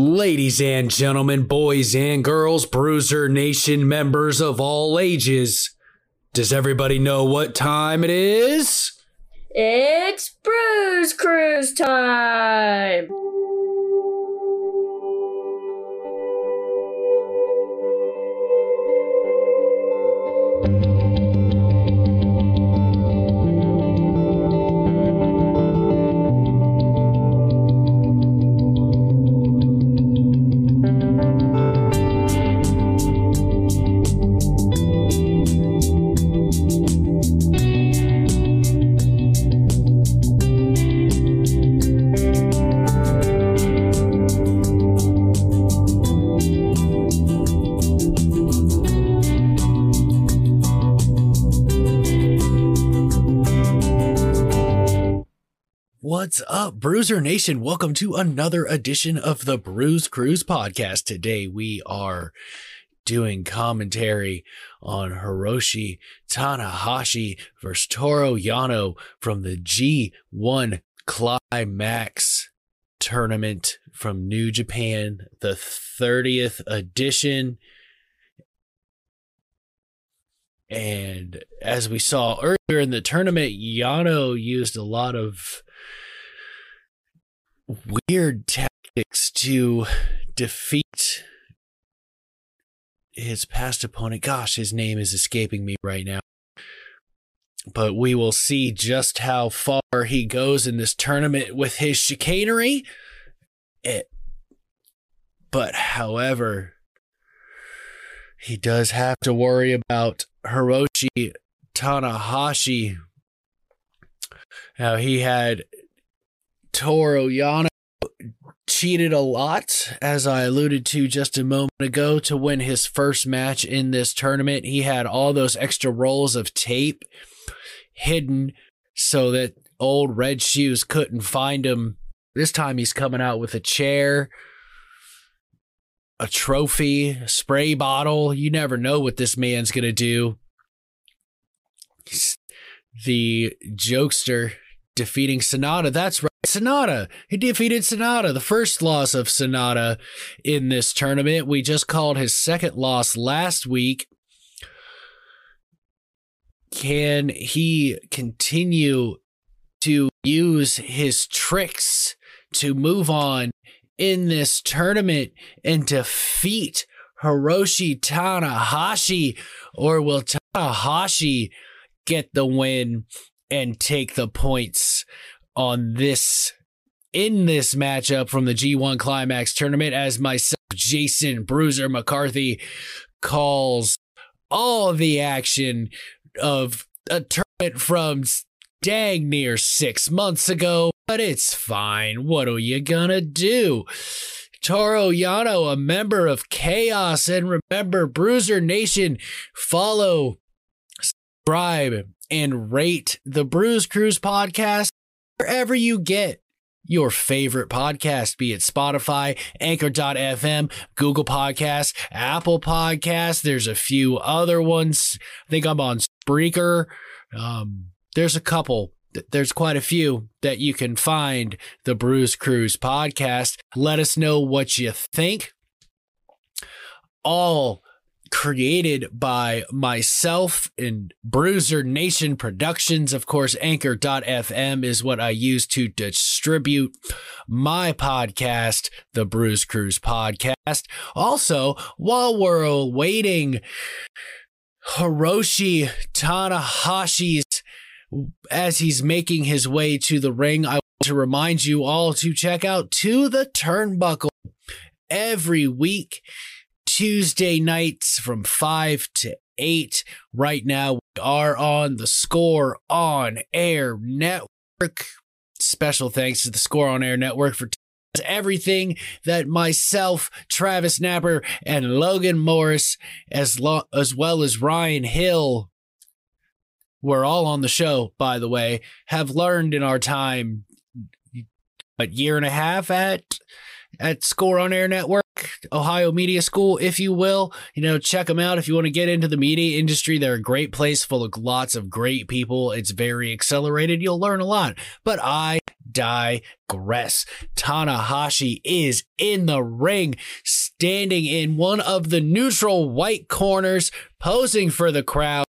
Ladies and gentlemen, boys and girls, Bruzer Nation members of all ages, does everybody know what time it is? It's Bruze Cruze time! Bruzer Nation? Welcome to another edition of the Bruze Cruze podcast. Today we are doing commentary on Hiroshi Tanahashi versus Toru Yano from the G1 Climax tournament from New Japan, the 30th edition. And as we saw earlier in the tournament, Yano used a lot of weird tactics to defeat his past opponent. Gosh, his name is escaping me right now. But we will see just how far he goes in this tournament with his chicanery. It, but however, he does have to worry about Hiroshi Tanahashi. Now he had Toru Yano cheated a lot, as I alluded to just a moment ago, to win his first match in this tournament. He had all those extra rolls of tape hidden so that old Red Shoes couldn't find him. This time he's coming out with a chair, a trophy, a spray bottle. You never know what this man's going to do. The jokester defeating Sonata. That's right. Sanada. He defeated Sonata, the first loss of Sonata in this tournament. We just called his second loss last week. Can he continue to use his tricks to move on in this tournament and defeat Hiroshi Tanahashi? Or will Tanahashi get the win and take the points on this in this matchup from the G1 Climax tournament as myself, Jason Bruzer McCarthy, calls all the action of a tournament from dang near six months ago, but it's fine. What are you gonna do? Toru Yano, a member of Chaos, and remember, Bruzer Nation, follow, subscribe, and rate the Bruze Cruze podcast wherever you get your favorite podcast, be it Spotify, Anchor.fm, Google Podcasts, Apple Podcasts. There's a few other ones. I think I'm on Spreaker. Um, there's a couple. There's quite a few that you can find the Bruze Cruze podcast. Let us know what you think. All created by myself and Bruzer Nation Productions. Of course, Anchor.fm is what I use to distribute my podcast, the Bruze Cruze Podcast. Also, while we're waiting, Hiroshi Tanahashi's as he's making his way to the ring, I want to remind you all to check out To the Turnbuckle every week. Tuesday nights from 5 to 8. Right now, we are on the Score On Air Network. Special thanks to the Score On Air Network for everything that myself, Travis Napper, and Logan Morris, as, lo- as well as Ryan Hill, we're all on the show, by the way, have learned in our time, a year and a half at at Score on Air Network, Ohio Media School, if you will. You know, check them out if you want to get into the media industry. They're a great place full of lots of great people. It's very accelerated. You'll learn a lot. But I digress. Tanahashi is in the ring, standing in one of the neutral white corners, posing for the crowd.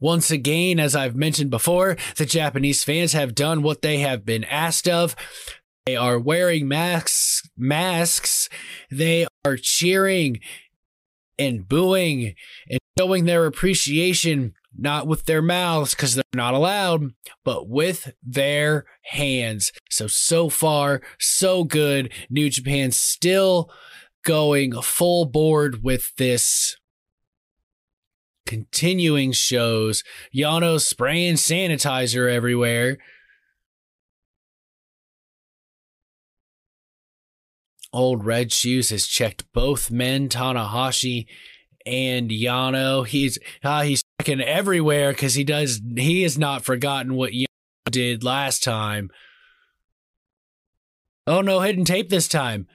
Once again, as I've mentioned before, the Japanese fans have done what they have been asked of. They are wearing masks, masks. They are cheering and booing and showing their appreciation not with their mouths because they're not allowed, but with their hands. So, so far, so good. New Japan still going full board with this continuing shows. Yano spraying sanitizer everywhere. Old Red Shoes has checked both men, Tanahashi and Yano. He's uh, he's checking everywhere because he does he has not forgotten what Yano did last time. Oh no, hidden tape this time.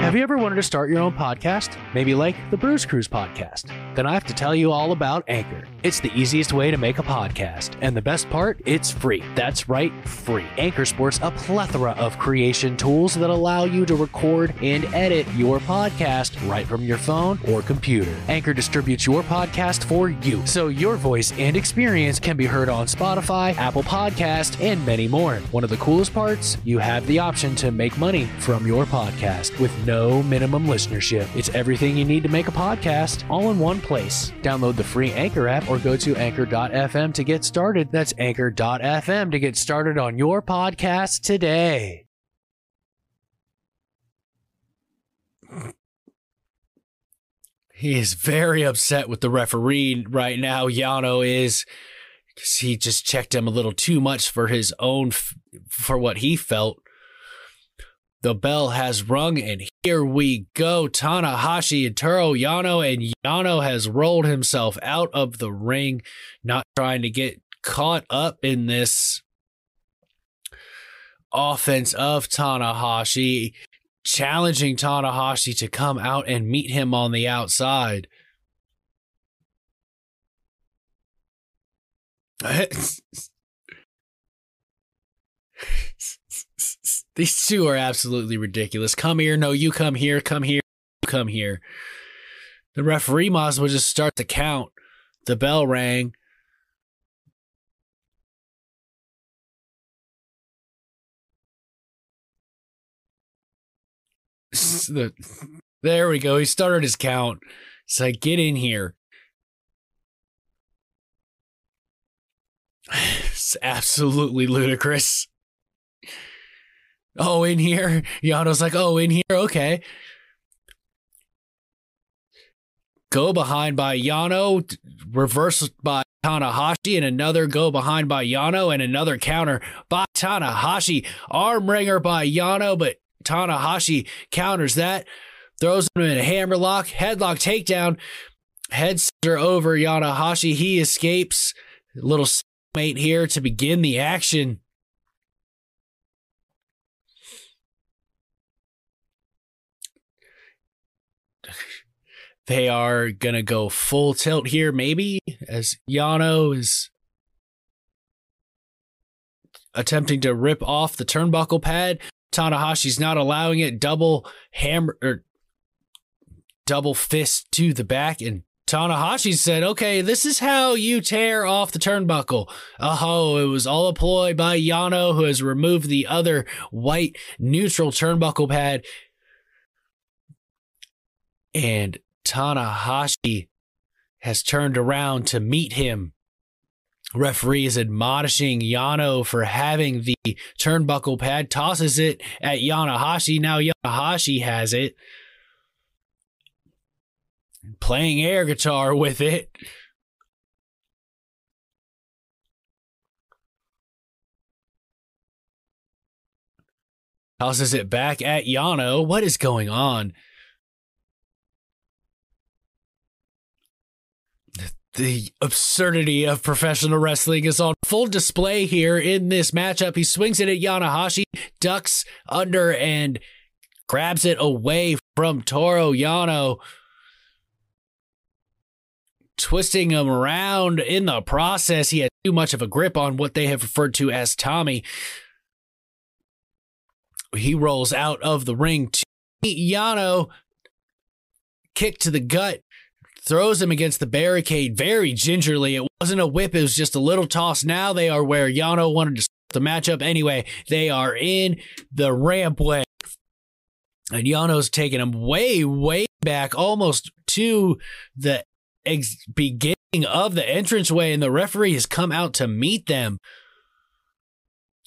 Have you ever wanted to start your own podcast? Maybe like the Bruze Cruze podcast? Then I have to tell you all about Anchor. It's the easiest way to make a podcast. And the best part, it's free. That's right, free. Anchor sports a plethora of creation tools that allow you to record and edit your podcast right from your phone or computer. Anchor distributes your podcast for you, so your voice and experience can be heard on Spotify, Apple Podcast, and many more. One of the coolest parts, you have the option to make money from your podcast with no minimum listenership. It's everything you need to make a podcast all in one place. Download the free Anchor app or go to anchor.fm to get started. That's anchor.fm to get started on your podcast today. He is very upset with the referee right now. Yano is because he just checked him a little too much for his own, for what he felt. The bell has rung, and here we go. Tanahashi and Toru Yano, and Yano has rolled himself out of the ring, not trying to get caught up in this offense of Tanahashi, challenging Tanahashi to come out and meet him on the outside. These two are absolutely ridiculous. Come here, no, you come here, come here, come here. The referee must well just start the count. The bell rang. the, there we go. He started his count. It's like, get in here. It's absolutely ludicrous. Oh, in here? Yano's like, oh, in here? Okay. Go behind by Yano, reverse by Tanahashi, and another go behind by Yano, and another counter by Tanahashi. Arm wringer by Yano, but Tanahashi counters that, throws him in a hammerlock, headlock takedown, head center over Yanahashi. He escapes. Little mate here to begin the action. They are going to go full tilt here, maybe, as Yano is attempting to rip off the turnbuckle pad. Tanahashi's not allowing it. Double hammer or double fist to the back. And Tanahashi said, okay, this is how you tear off the turnbuckle. Oh, it was all a ploy by Yano, who has removed the other white neutral turnbuckle pad. And Tanahashi has turned around to meet him. Referee is admonishing Yano for having the turnbuckle pad, tosses it at Tanahashi. Now Tanahashi has it. Playing air guitar with it. Tosses it back at Yano. What is going on? The absurdity of professional wrestling is on full display here in this matchup. He swings it at Tanahashi, ducks under, and grabs it away from Toru Yano, twisting him around in the process. He had too much of a grip on what they have referred to as Tommy. He rolls out of the ring to Yano, kick to the gut, throws him against the barricade very gingerly. It wasn't a whip, it was just a little toss. Now they are where Yano wanted to start the matchup anyway. They are in the rampway. And Yano's taking him way, way back, almost to the ex- beginning of the entranceway, and the referee has come out to meet them,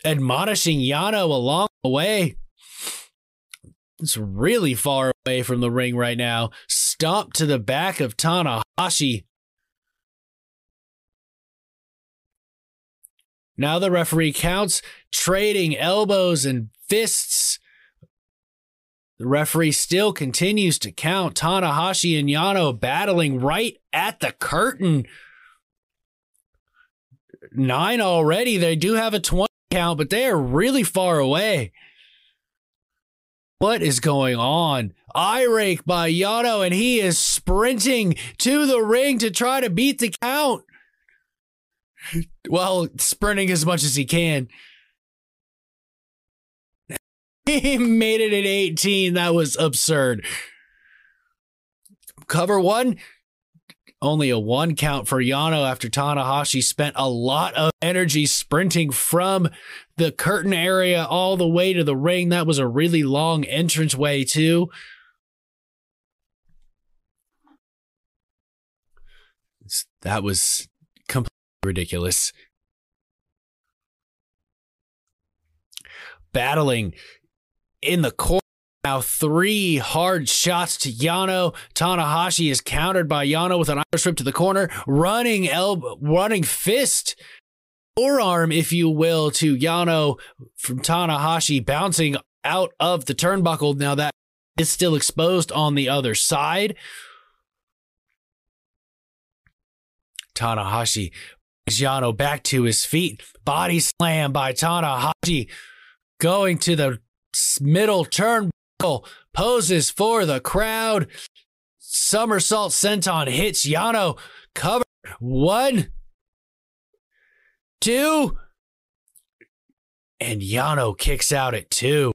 admonishing Yano along the way. It's really far away from the ring right now. Stomp to the back of Tanahashi. Now the referee counts, trading elbows and fists. The referee still continues to count. Tanahashi and Yano battling right at the curtain. Nine already. They do have a 20 count, but they are really far away. What is going on? Eye rake by Yano, and he is sprinting to the ring to try to beat the count. Well, sprinting as much as he can. He made it at 18. That was absurd. Cover one, only a one count for Yano after Tanahashi spent a lot of energy sprinting from the curtain area all the way to the ring. That was a really long entrance way too. That was completely ridiculous. Battling in the corner. Now three hard shots to Yano. Tanahashi is countered by Yano with an Irish whip to the corner, running elbow, running fist, forearm, if you will, to Yano from Tanahashi, bouncing out of the turnbuckle. Now that is still exposed on the other side. Tanahashi brings Yano back to his feet. Body slam by Tanahashi. Going to the middle turnbuckle, poses for the crowd. Somersault senton hits Yano. Cover one, two, and Yano kicks out at two.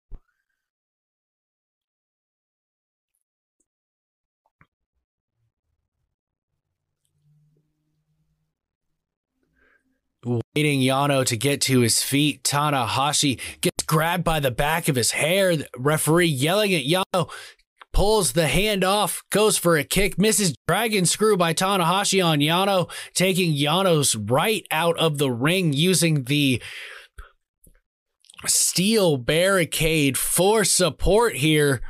Waiting Yano to get to his feet, Tanahashi gets grabbed by the back of his hair. The referee yelling at Yano pulls the hand off, goes for a kick, misses dragon screw by Tanahashi on Yano, taking Yano's right out of the ring using the steel barricade for support here.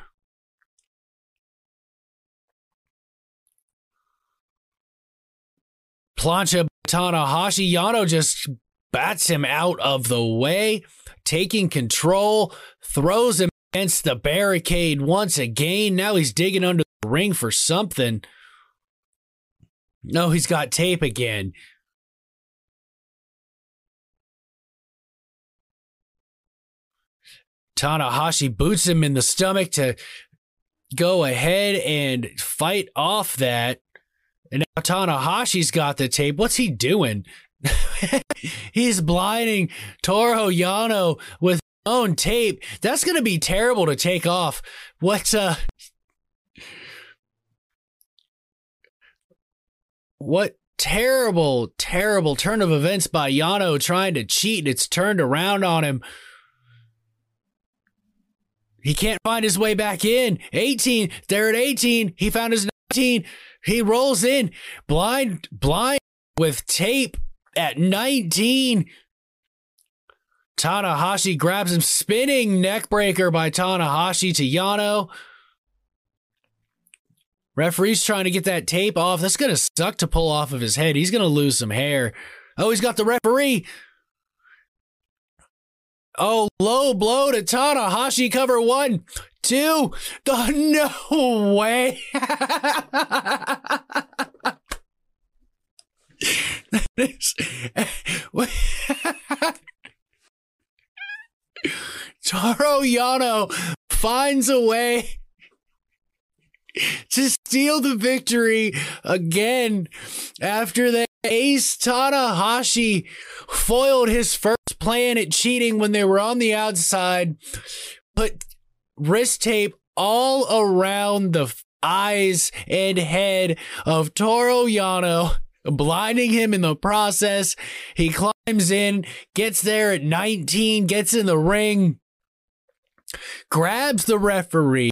Plancha Tanahashi Yano just bats him out of the way, taking control, throws him against the barricade once again. Now he's digging under the ring for something. No, he's got tape again. Tanahashi boots him in the stomach to go ahead and fight off that. And now Tanahashi's got the tape. What's he doing? He's blinding Toru Yano with own tape. That's going to be terrible to take off. What, uh, what terrible, terrible turn of events by Yano trying to cheat. And It's turned around on him. He can't find his way back in. 18. They're at 18. He found his 19. He rolls in blind, blind with tape at 19. Tanahashi grabs him, spinning neckbreaker by Tanahashi to Yano. Referee's trying to get that tape off. That's going to suck to pull off of his head. He's going to lose some hair. Oh, he's got the referee. Oh, low blow to Tanahashi. Cover one, two. The oh, no way. that is. Toru Yano finds a way to steal the victory again after the ace Tanahashi foiled his first plan at cheating when they were on the outside, put wrist tape all around the eyes and head of Toru Yano, blinding him in the process. He climbs in, gets there at 19, gets in the ring, grabs the referee,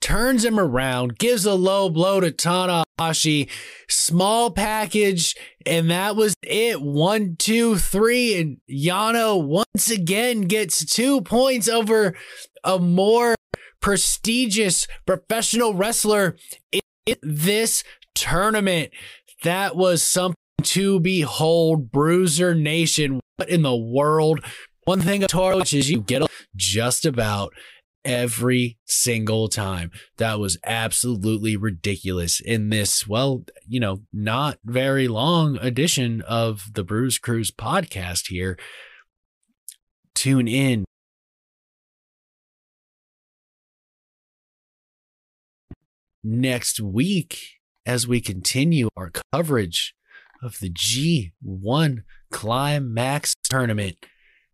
turns him around, gives a low blow to Tanahashi, small package, and that was it. One, two, three, and Yano once again gets two points over a more prestigious professional wrestler in this tournament. That was something to behold, Bruzer Nation. What in the world? One thing, a Tor, which is you get just about every single time. That was absolutely ridiculous in this, well, you know, not very long edition of the Bruze Cruze podcast here. Tune in next week as we continue our coverage of the G1 Climax tournament.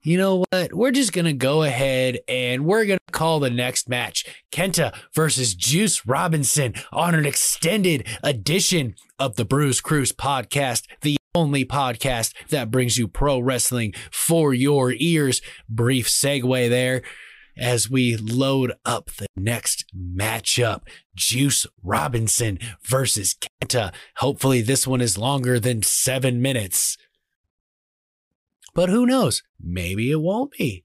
You know what? We're just going to go ahead and we're going to call the next match Kenta versus Juice Robinson on an extended edition of the Bruze Cruze podcast, the only podcast that brings you pro wrestling for your ears. Brief segue there as we load up the next matchup Juice Robinson versus Kenta. Hopefully, this one is longer than seven minutes. But who knows? Maybe it won't be.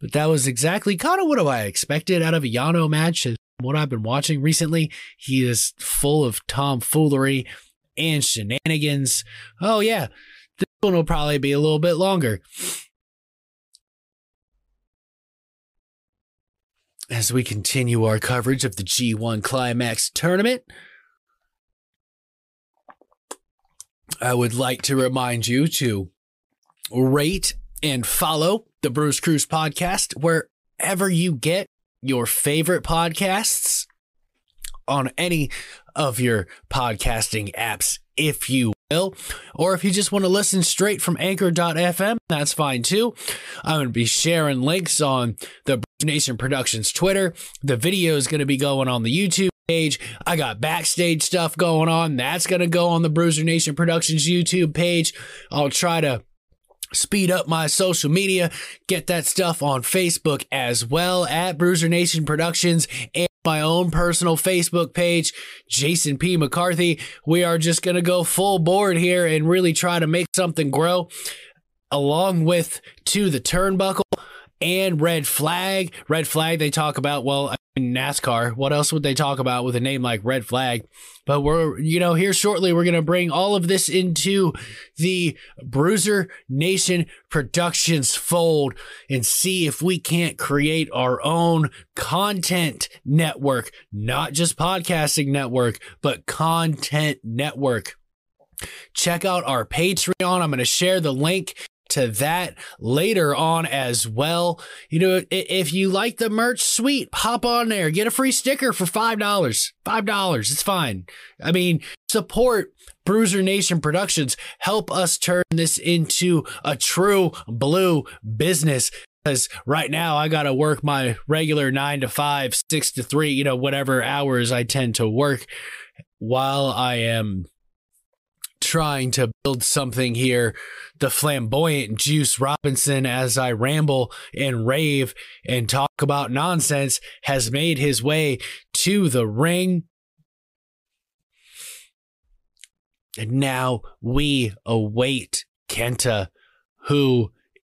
But that was exactly kind of what I expected out of a Yano match. What I've been watching recently, he is full of tomfoolery and shenanigans. Oh, yeah, this one will probably be a little bit longer. As we continue our coverage of the G1 Climax tournament. I would like to remind you to rate and follow the Bruze Cruze podcast wherever you get your favorite podcasts on any of your podcasting apps, if you Or if you just want to listen straight from anchor.fm, that's fine too. I'm going to be sharing links on the Bruzer Nation Productions Twitter. The video is going to be going on the YouTube page. I got backstage stuff going on. That's going to go on the Bruzer Nation Productions YouTube page. I'll try to speed up my social media, get that stuff on Facebook as well at Bruzer Nation Productions and my own personal Facebook page, Jason P. McCarthy. We are just going to go full board here and really try to make something grow along with to the turnbuckle and red flag. Red flag, they talk about, well, NASCAR. What else would they talk about with a name like red flag? But we're, you know, here shortly, we're going to bring all of this into the Bruzer Nation Productions fold and see if we can't create our own content network, not just podcasting network, but content network check out our Patreon. I'm going to share the link to that later on as well. You know, if you like the merch, sweet, hop on there, get a free sticker for $5. $5. It's fine. I mean, support Bruzer Nation Productions. Help us turn this into a true blue business. Because right now I got to work my regular nine to five, six to three, you know, whatever hours I tend to work while I am trying to build something here. The flamboyant Juice Robinson, as I ramble and rave and talk about nonsense, has made his way to the ring. And now we await Kenta, who,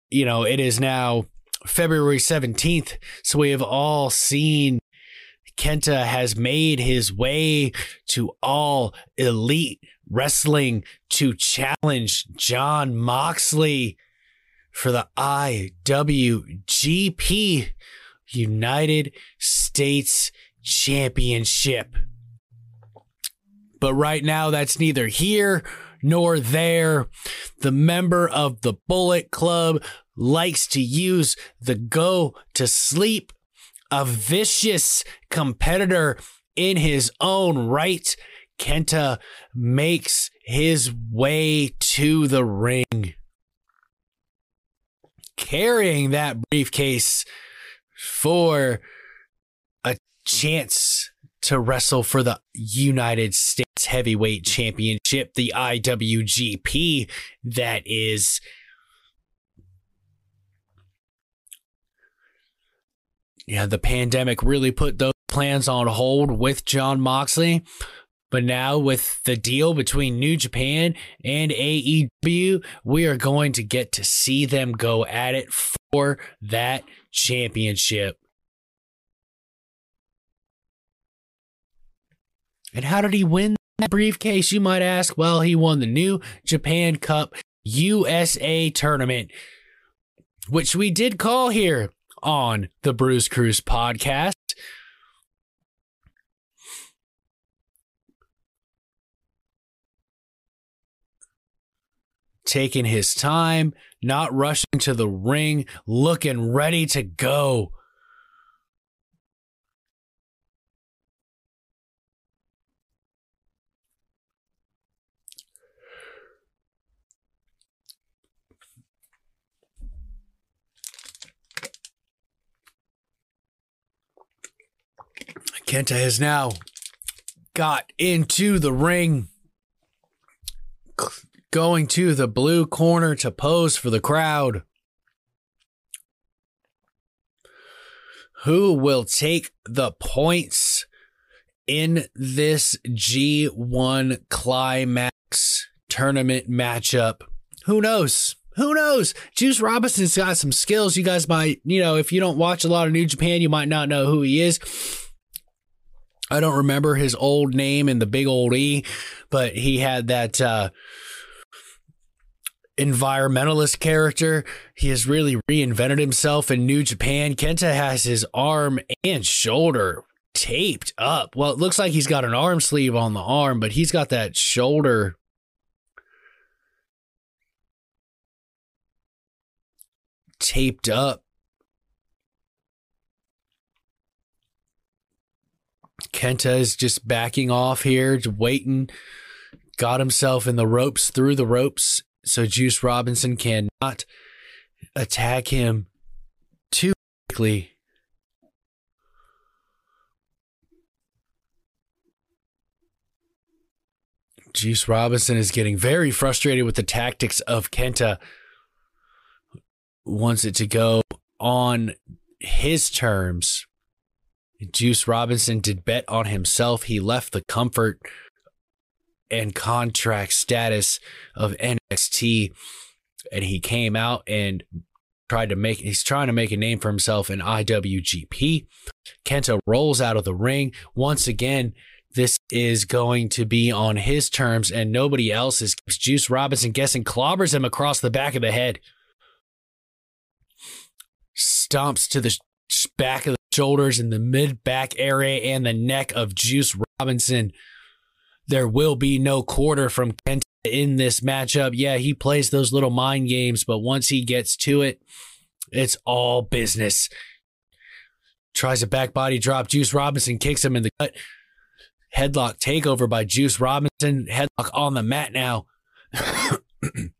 you know, it is now February 17th. So we have all seen Kenta has made his way to all elite wrestling to challenge Jon Moxley for the IWGP United States Championship. But right now, that's neither here nor there. The member of the Bullet Club likes to use the go to sleep a vicious competitor in his own right. Kenta makes his way to the ring, carrying that briefcase for a chance to wrestle for the United States Heavyweight Championship, the IWGP, that is. Yeah, the pandemic really put those plans on hold with Jon Moxley. But now, with the deal between New Japan and AEW, we are going to get to see them go at it for that championship. And how did he win that briefcase, you might ask? Well, he won the New Japan Cup USA tournament, which we did call here on the Bruze Cruze podcast. Taking his time, not rushing to the ring, looking ready to go. Kenta has now got into the ring, going to the blue corner to pose for the crowd. Who will take the points in this G1 climax tournament matchup? Who knows? Who knows? Juice Robinson's got some skills. You guys might, you know, if you don't watch a lot of New Japan, you might not know who he is I don't remember his old name and the big old E, but he had that uh, environmentalist character. He has really reinvented himself in New Japan. Kenta has his arm and shoulder taped up. Well, it looks like he's got an arm sleeve on the arm, but he's got that shoulder taped up Kenta is just backing off here, waiting, got himself in the ropes through the ropes so Juice Robinson cannot attack him too quickly. Juice Robinson is getting very frustrated with the tactics of Kenta. Wants it to go on his terms. Juice Robinson did bet on himself. He left the comfort and contract status of NXT and he came out and tried to make he's trying to make a name for himself in IWGP. Kenta rolls out of the ring. Once again, this is going to be on his terms and nobody else's. Juice Robinson guessing clobbers him across the back of the head. Stomps to the back of the shoulders and the mid back area and the neck of Juice Robinson. There will be no quarter from Kenta in this matchup. Yeah, he plays those little mind games, but once he gets to it, it's all business. Tries a back body drop. Juice Robinson kicks him in the gut. Headlock takeover by Juice Robinson. Headlock on the mat now.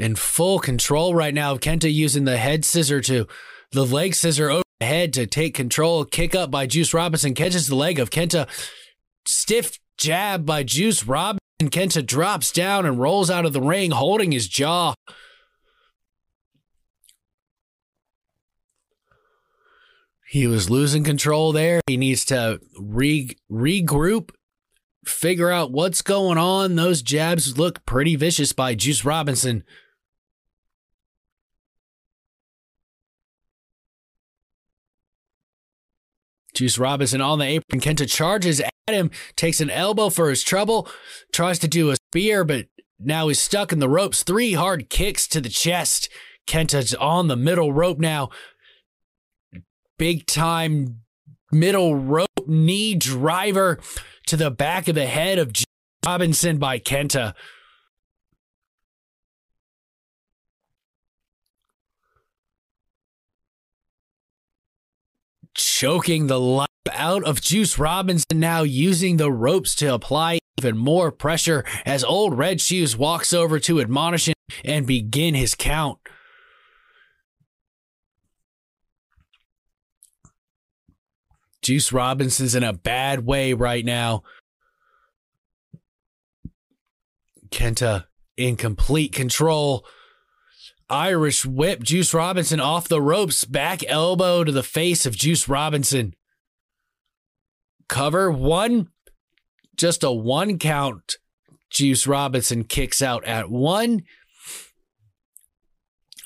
in full control right now. Kenta using the head scissor to the leg scissor over the head to take control. Kick up by Juice Robinson catches the leg of Kenta. Stiff jab by Juice Robinson. Kenta drops down and rolls out of the ring, holding his jaw. He was losing control there. He needs to re- regroup, figure out what's going on. Those jabs look pretty vicious by Juice Robinson. Juice Robinson on the apron. Kenta charges at him, takes an elbow for his trouble, tries to do a spear, but now he's stuck in the ropes. Three hard kicks to the chest. Kenta's on the middle rope now. Big time middle rope knee driver to the back of the head of Robinson by Kenta. Choking the life out of Juice Robinson, now using the ropes to apply even more pressure as old Red Shoes walks over to admonish him and begin his count. Juice Robinson's in a bad way right now. Kenta in complete control. Irish whip Juice Robinson off the ropes, back elbow to the face of Juice Robinson. Cover one, just a one count. Juice Robinson kicks out at one.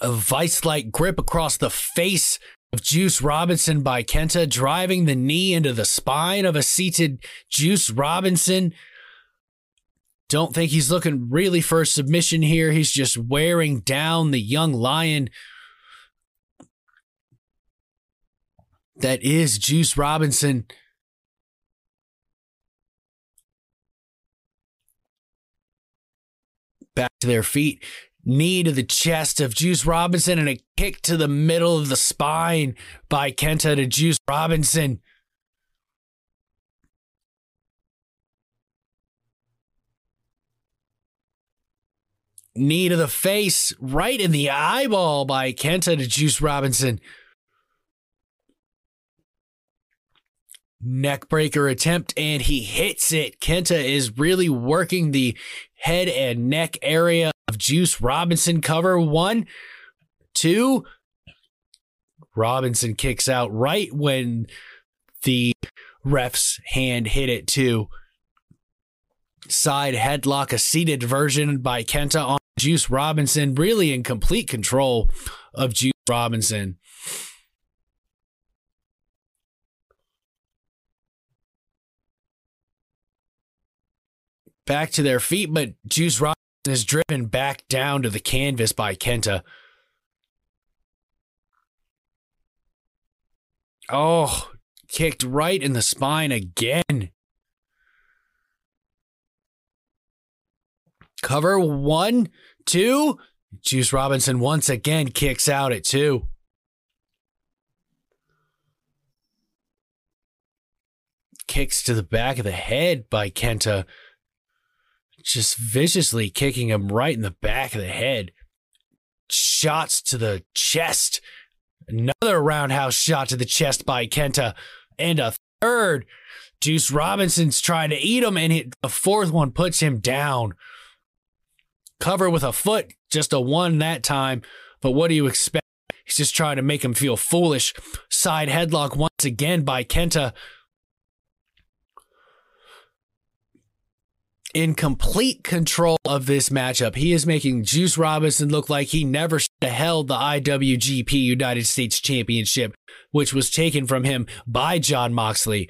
A vice like grip across the face of Juice Robinson by Kenta, driving the knee into the spine of a seated Juice Robinson. Don't think he's looking really for a submission here. He's just wearing down the young lion that is Juice Robinson. Back to their feet knee to the chest of Juice Robinson and a kick to the middle of the spine by Kenta to Juice Robinson. Knee to the face, right in the eyeball by Kenta to Juice Robinson. Neckbreaker attempt, and he hits it. Kenta is really working the head and neck area of Juice Robinson cover. One, two. Robinson kicks out right when the ref's hand hit it, too. Side headlock, a seated version by Kenta on Juice Robinson, really in complete control of Juice Robinson. Back to their feet, but Juice Robinson is driven back down to the canvas by Kenta. Oh, kicked right in the spine again. Cover one, two. Juice Robinson once again kicks out at two. Kicks to the back of the head by Kenta just viciously kicking him right in the back of the head. Shots to the chest. Another roundhouse shot to the chest by Kenta. And a third. Juice Robinson's trying to eat him, and the fourth one puts him down. Cover with a foot, just a one that time. But what do you expect? He's just trying to make him feel foolish. Side headlock once again by Kenta. in complete control of this matchup. He is making Juice Robinson look like he never held the IWGP United States Championship, which was taken from him by Jon Moxley,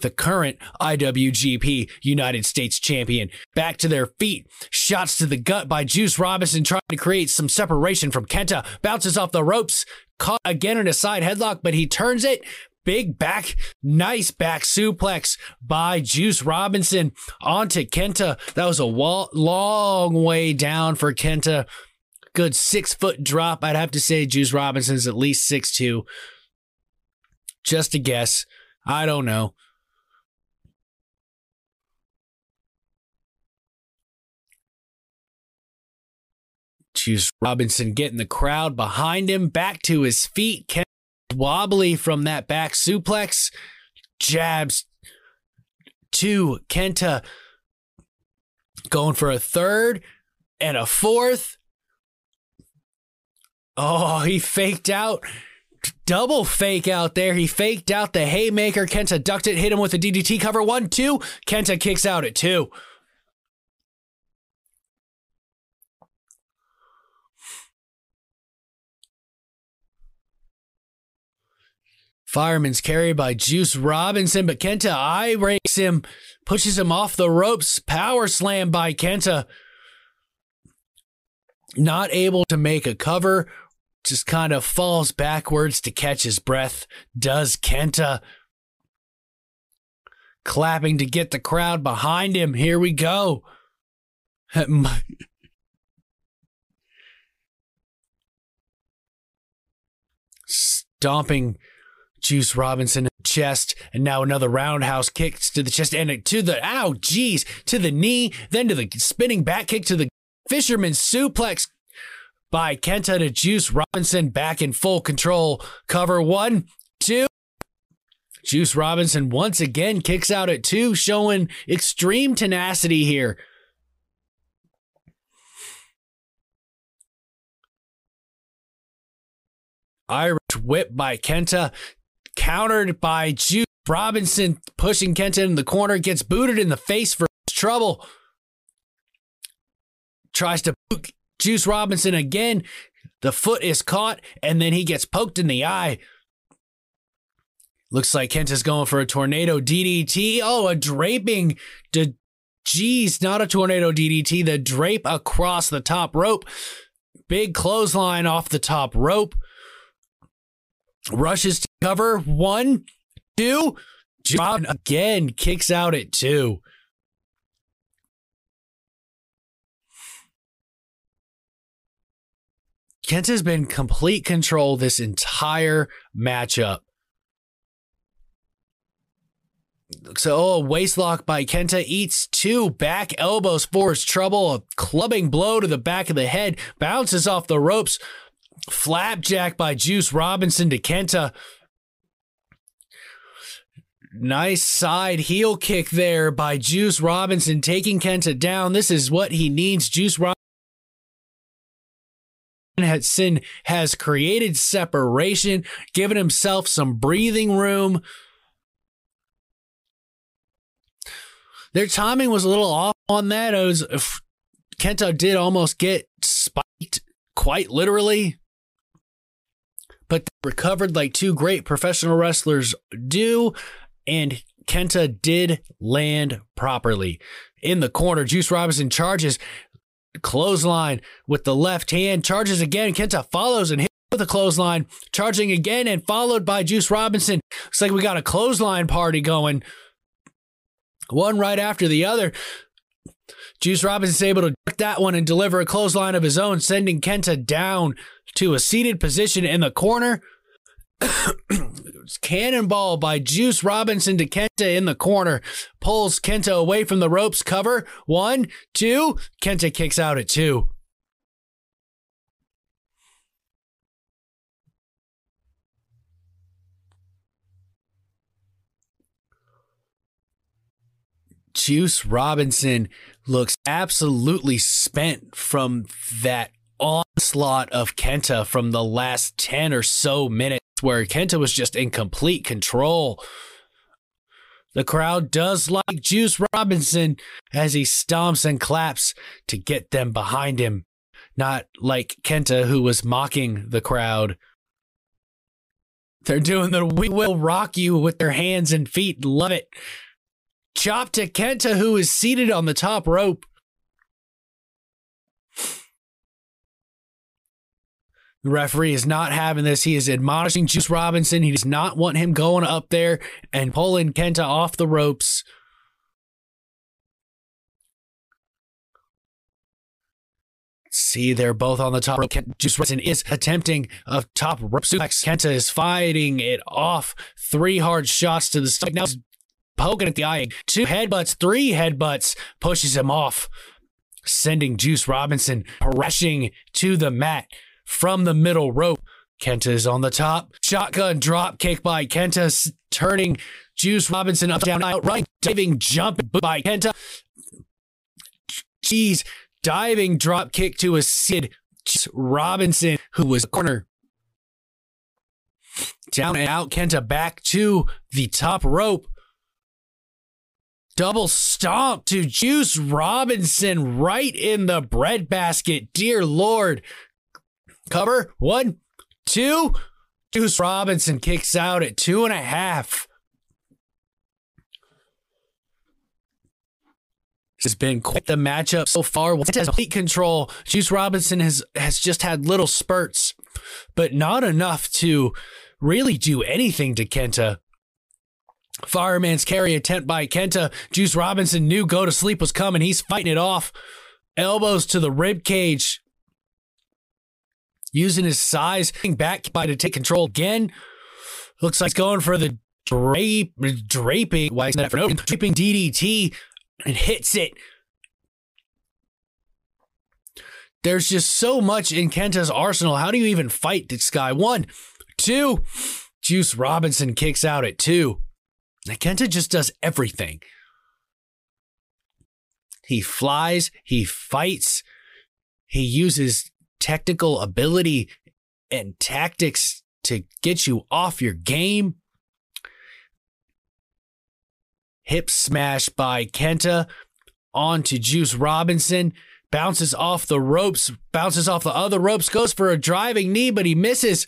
the current IWGP United States Champion. Back to their feet, shots to the gut by Juice Robinson trying to create some separation from Kenta, bounces off the ropes, caught again in a side headlock, but he turns it, Big back, nice back suplex by Juice Robinson onto Kenta. That was a wall, long way down for Kenta. Good six foot drop. I'd have to say Juice Robinson's at least six two. Just a guess. I don't know. Juice Robinson getting the crowd behind him, back to his feet. Wobbly from that back suplex. Jabs to Kenta going for a third and a fourth. Oh, he faked out. Double fake out there. He faked out the haymaker. Kenta ducked it, hit him with a DDT cover. One, two. Kenta kicks out at two. Fireman's carry by Juice Robinson, but Kenta eye rakes him, pushes him off the ropes. Power slam by Kenta. Not able to make a cover, just kind of falls backwards to catch his breath. Does Kenta. Clapping to get the crowd behind him. Here we go. Stomping Juice Robinson in the chest, and now another roundhouse kick to the chest and to the ow, geez, to the knee, then to the spinning back kick to the fisherman suplex by Kenta to Juice Robinson back in full control. Cover one, two. Juice Robinson once again kicks out at two, showing extreme tenacity here. Irish whip by Kenta, countered by Juice Robinson, pushing Kenta in the corner, gets booted in the face for trouble. Tries to boot Juice Robinson again. The foot is caught, and then he gets poked in the eye. Looks like Kenta's going for a tornado DDT. Oh, a draping. De- Jeez, not a tornado DDT. The drape across the top rope. Big clothesline off the top rope. Rushes to cover. One, two. John again kicks out at two. Kent has been complete control this entire matchup. So, oh, waist lock by Kenta eats two back elbows for his trouble. A clubbing blow to the back of the head bounces off the ropes. Flapjack by Juice Robinson to Kenta. Nice side heel kick there by Juice Robinson, taking Kenta down. This is what he needs. Juice Robinson has created separation, given himself some breathing room. Their timing was a little off on that. It was Kenta did almost get spiked, quite literally, but recovered like two great professional wrestlers do, and Kenta did land properly. In the corner, Juice Robinson charges, clothesline with the left hand, charges again. Kenta follows and hits with a clothesline, charging again and followed by Juice Robinson. Looks like we got a clothesline party going. One right after the other. Juice Robinson's able to duck that one and deliver a clothesline of his own, sending Kenta down to a seated position in the corner. Cannonball by Juice Robinson to Kenta in the corner. Pulls Kenta away from the ropes cover. One, two. Kenta kicks out at two. Juice Robinson looks absolutely spent from that onslaught of Kenta from the last 10 or so minutes where Kenta was just in complete control. The crowd does like Juice Robinson as he stomps and claps to get them behind him, not like Kenta who was mocking the crowd. They're doing the we will rock you with their hands and feet. Love it. Chop to Kenta who is seated on the top rope. The referee is not having this. He is admonishing Juice Robinson. He does not want him going up there and pulling Kenta off the ropes. See, they're both on the top rope. Juice Robinson is attempting a top rope suplex. Kenta is fighting it off. Three hard shots to the stomach. Now poking at the eye. Two headbutts, three headbutts, pushes him off, sending Juice Robinson rushing to the mat from the middle rope. Kenta is on the top. Shotgun drop kick by Kenta, turning Juice Robinson up, down, out, right. Diving jump by Kenta. Jeez, diving drop kick to a Sid Robinson, who was corner. Down and out, Kenta back to the top rope. Double stomp to Juice Robinson right in the breadbasket. Dear Lord, Cover one, two. Juice Robinson kicks out at two and a half. This has been quite the matchup so far. It complete control. Juice Robinson has has just had little spurts, but not enough to really do anything to Kenta. Fireman's carry attempt by Kenta. Juice Robinson knew go to sleep was coming. He's fighting it off. Elbows to the rib cage using his size back by to take control again. Looks like he's going for the drape, draping, why is that for no draping DDT and hits it. There's just so much in Kenta's arsenal. How do you even fight this guy? One, two. Juice Robinson kicks out at two. Kenta just does everything. He flies, he fights, he uses technical ability and tactics to get you off your game. Hip smash by Kenta onto Juice Robinson. Bounces off the ropes, bounces off the other ropes, goes for a driving knee, but he misses.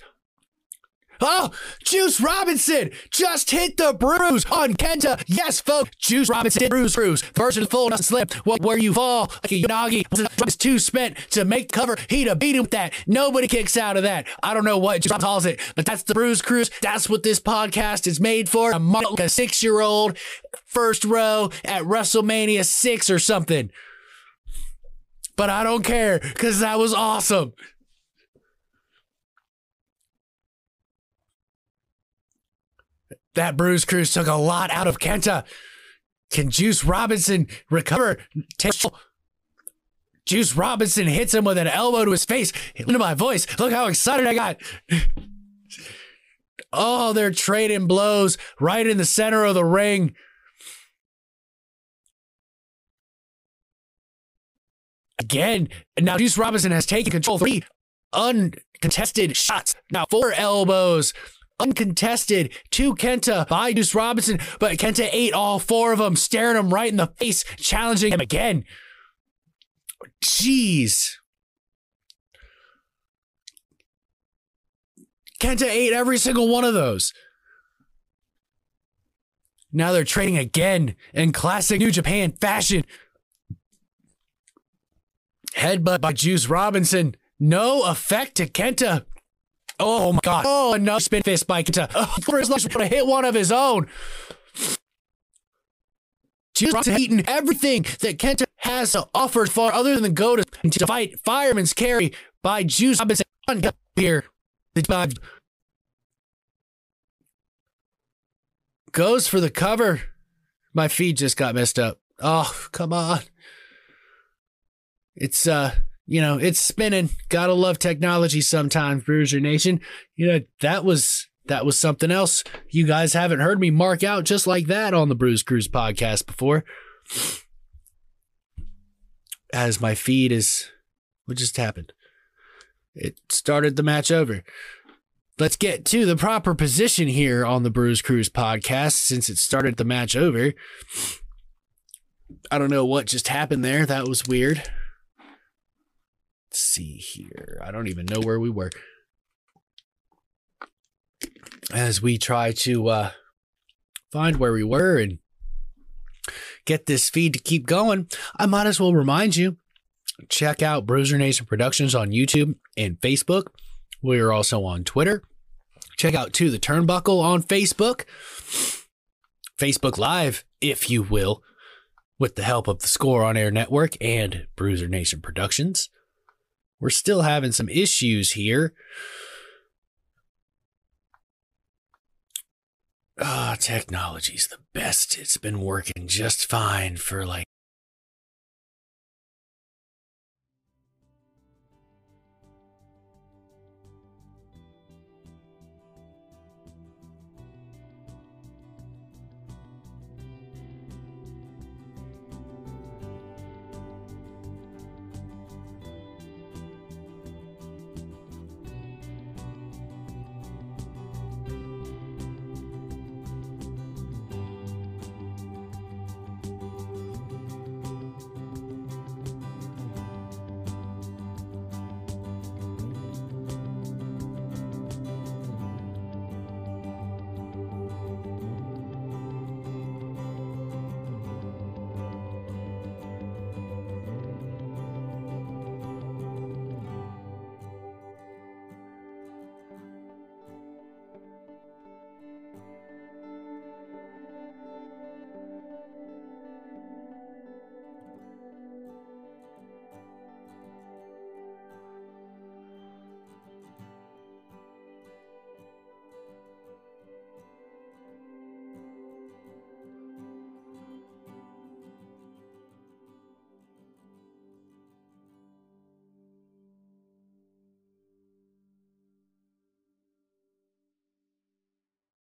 Oh, Juice Robinson just hit the bruise on Kenta. Yes, folks, Juice Robinson did bruise bruise. The version full doesn't slip. What where you fall like a Unagi is too spent to make cover. He'd have beat him with that. Nobody kicks out of that. I don't know what Juice calls it, but that's the Bruze Cruze. That's what this podcast is made for. I'm like a six year old first row at WrestleMania six or something. But I don't care because that was awesome. That Bruze Cruze took a lot out of Kenta. Can Juice Robinson recover? Juice Robinson hits him with an elbow to his face. Listen to my voice. Look how excited I got. Oh, they're trading blows right in the center of the ring. Again, now Juice Robinson has taken control. Three uncontested shots. Now four elbows uncontested to Kenta by Juice Robinson, but Kenta ate all four of them, staring him right in the face, challenging him again. Jeez. Kenta ate every single one of those. Now they're trading again in classic New Japan fashion. Headbutt by Juice Robinson. No effect to Kenta. Oh my god. Oh, another spin fist by Kenta. Oh, to hit one of his own. Just eaten everything that Kenta has to offer far other than the go to, to fight Fireman's carry by Juice Robinson on here. The goes for the cover. My feed just got messed up. Oh, come on. It's uh you know, it's spinning. Gotta love technology sometimes, Bruzer Nation. You know, that was that was something else. You guys haven't heard me mark out just like that on the Bruze Cruze podcast before. As my feed is what just happened? It started the match over. Let's get to the proper position here on the Bruze Cruze podcast since it started the match over. I don't know what just happened there. That was weird see here. I don't even know where we were. As we try to uh, find where we were and get this feed to keep going, I might as well remind you check out Bruzer Nation Productions on YouTube and Facebook. We are also on Twitter. Check out To the Turnbuckle on Facebook. Facebook Live, if you will, with the help of the Score on Air Network and Bruzer Nation Productions. We're still having some issues here. Ah, oh, technology's the best. It's been working just fine for like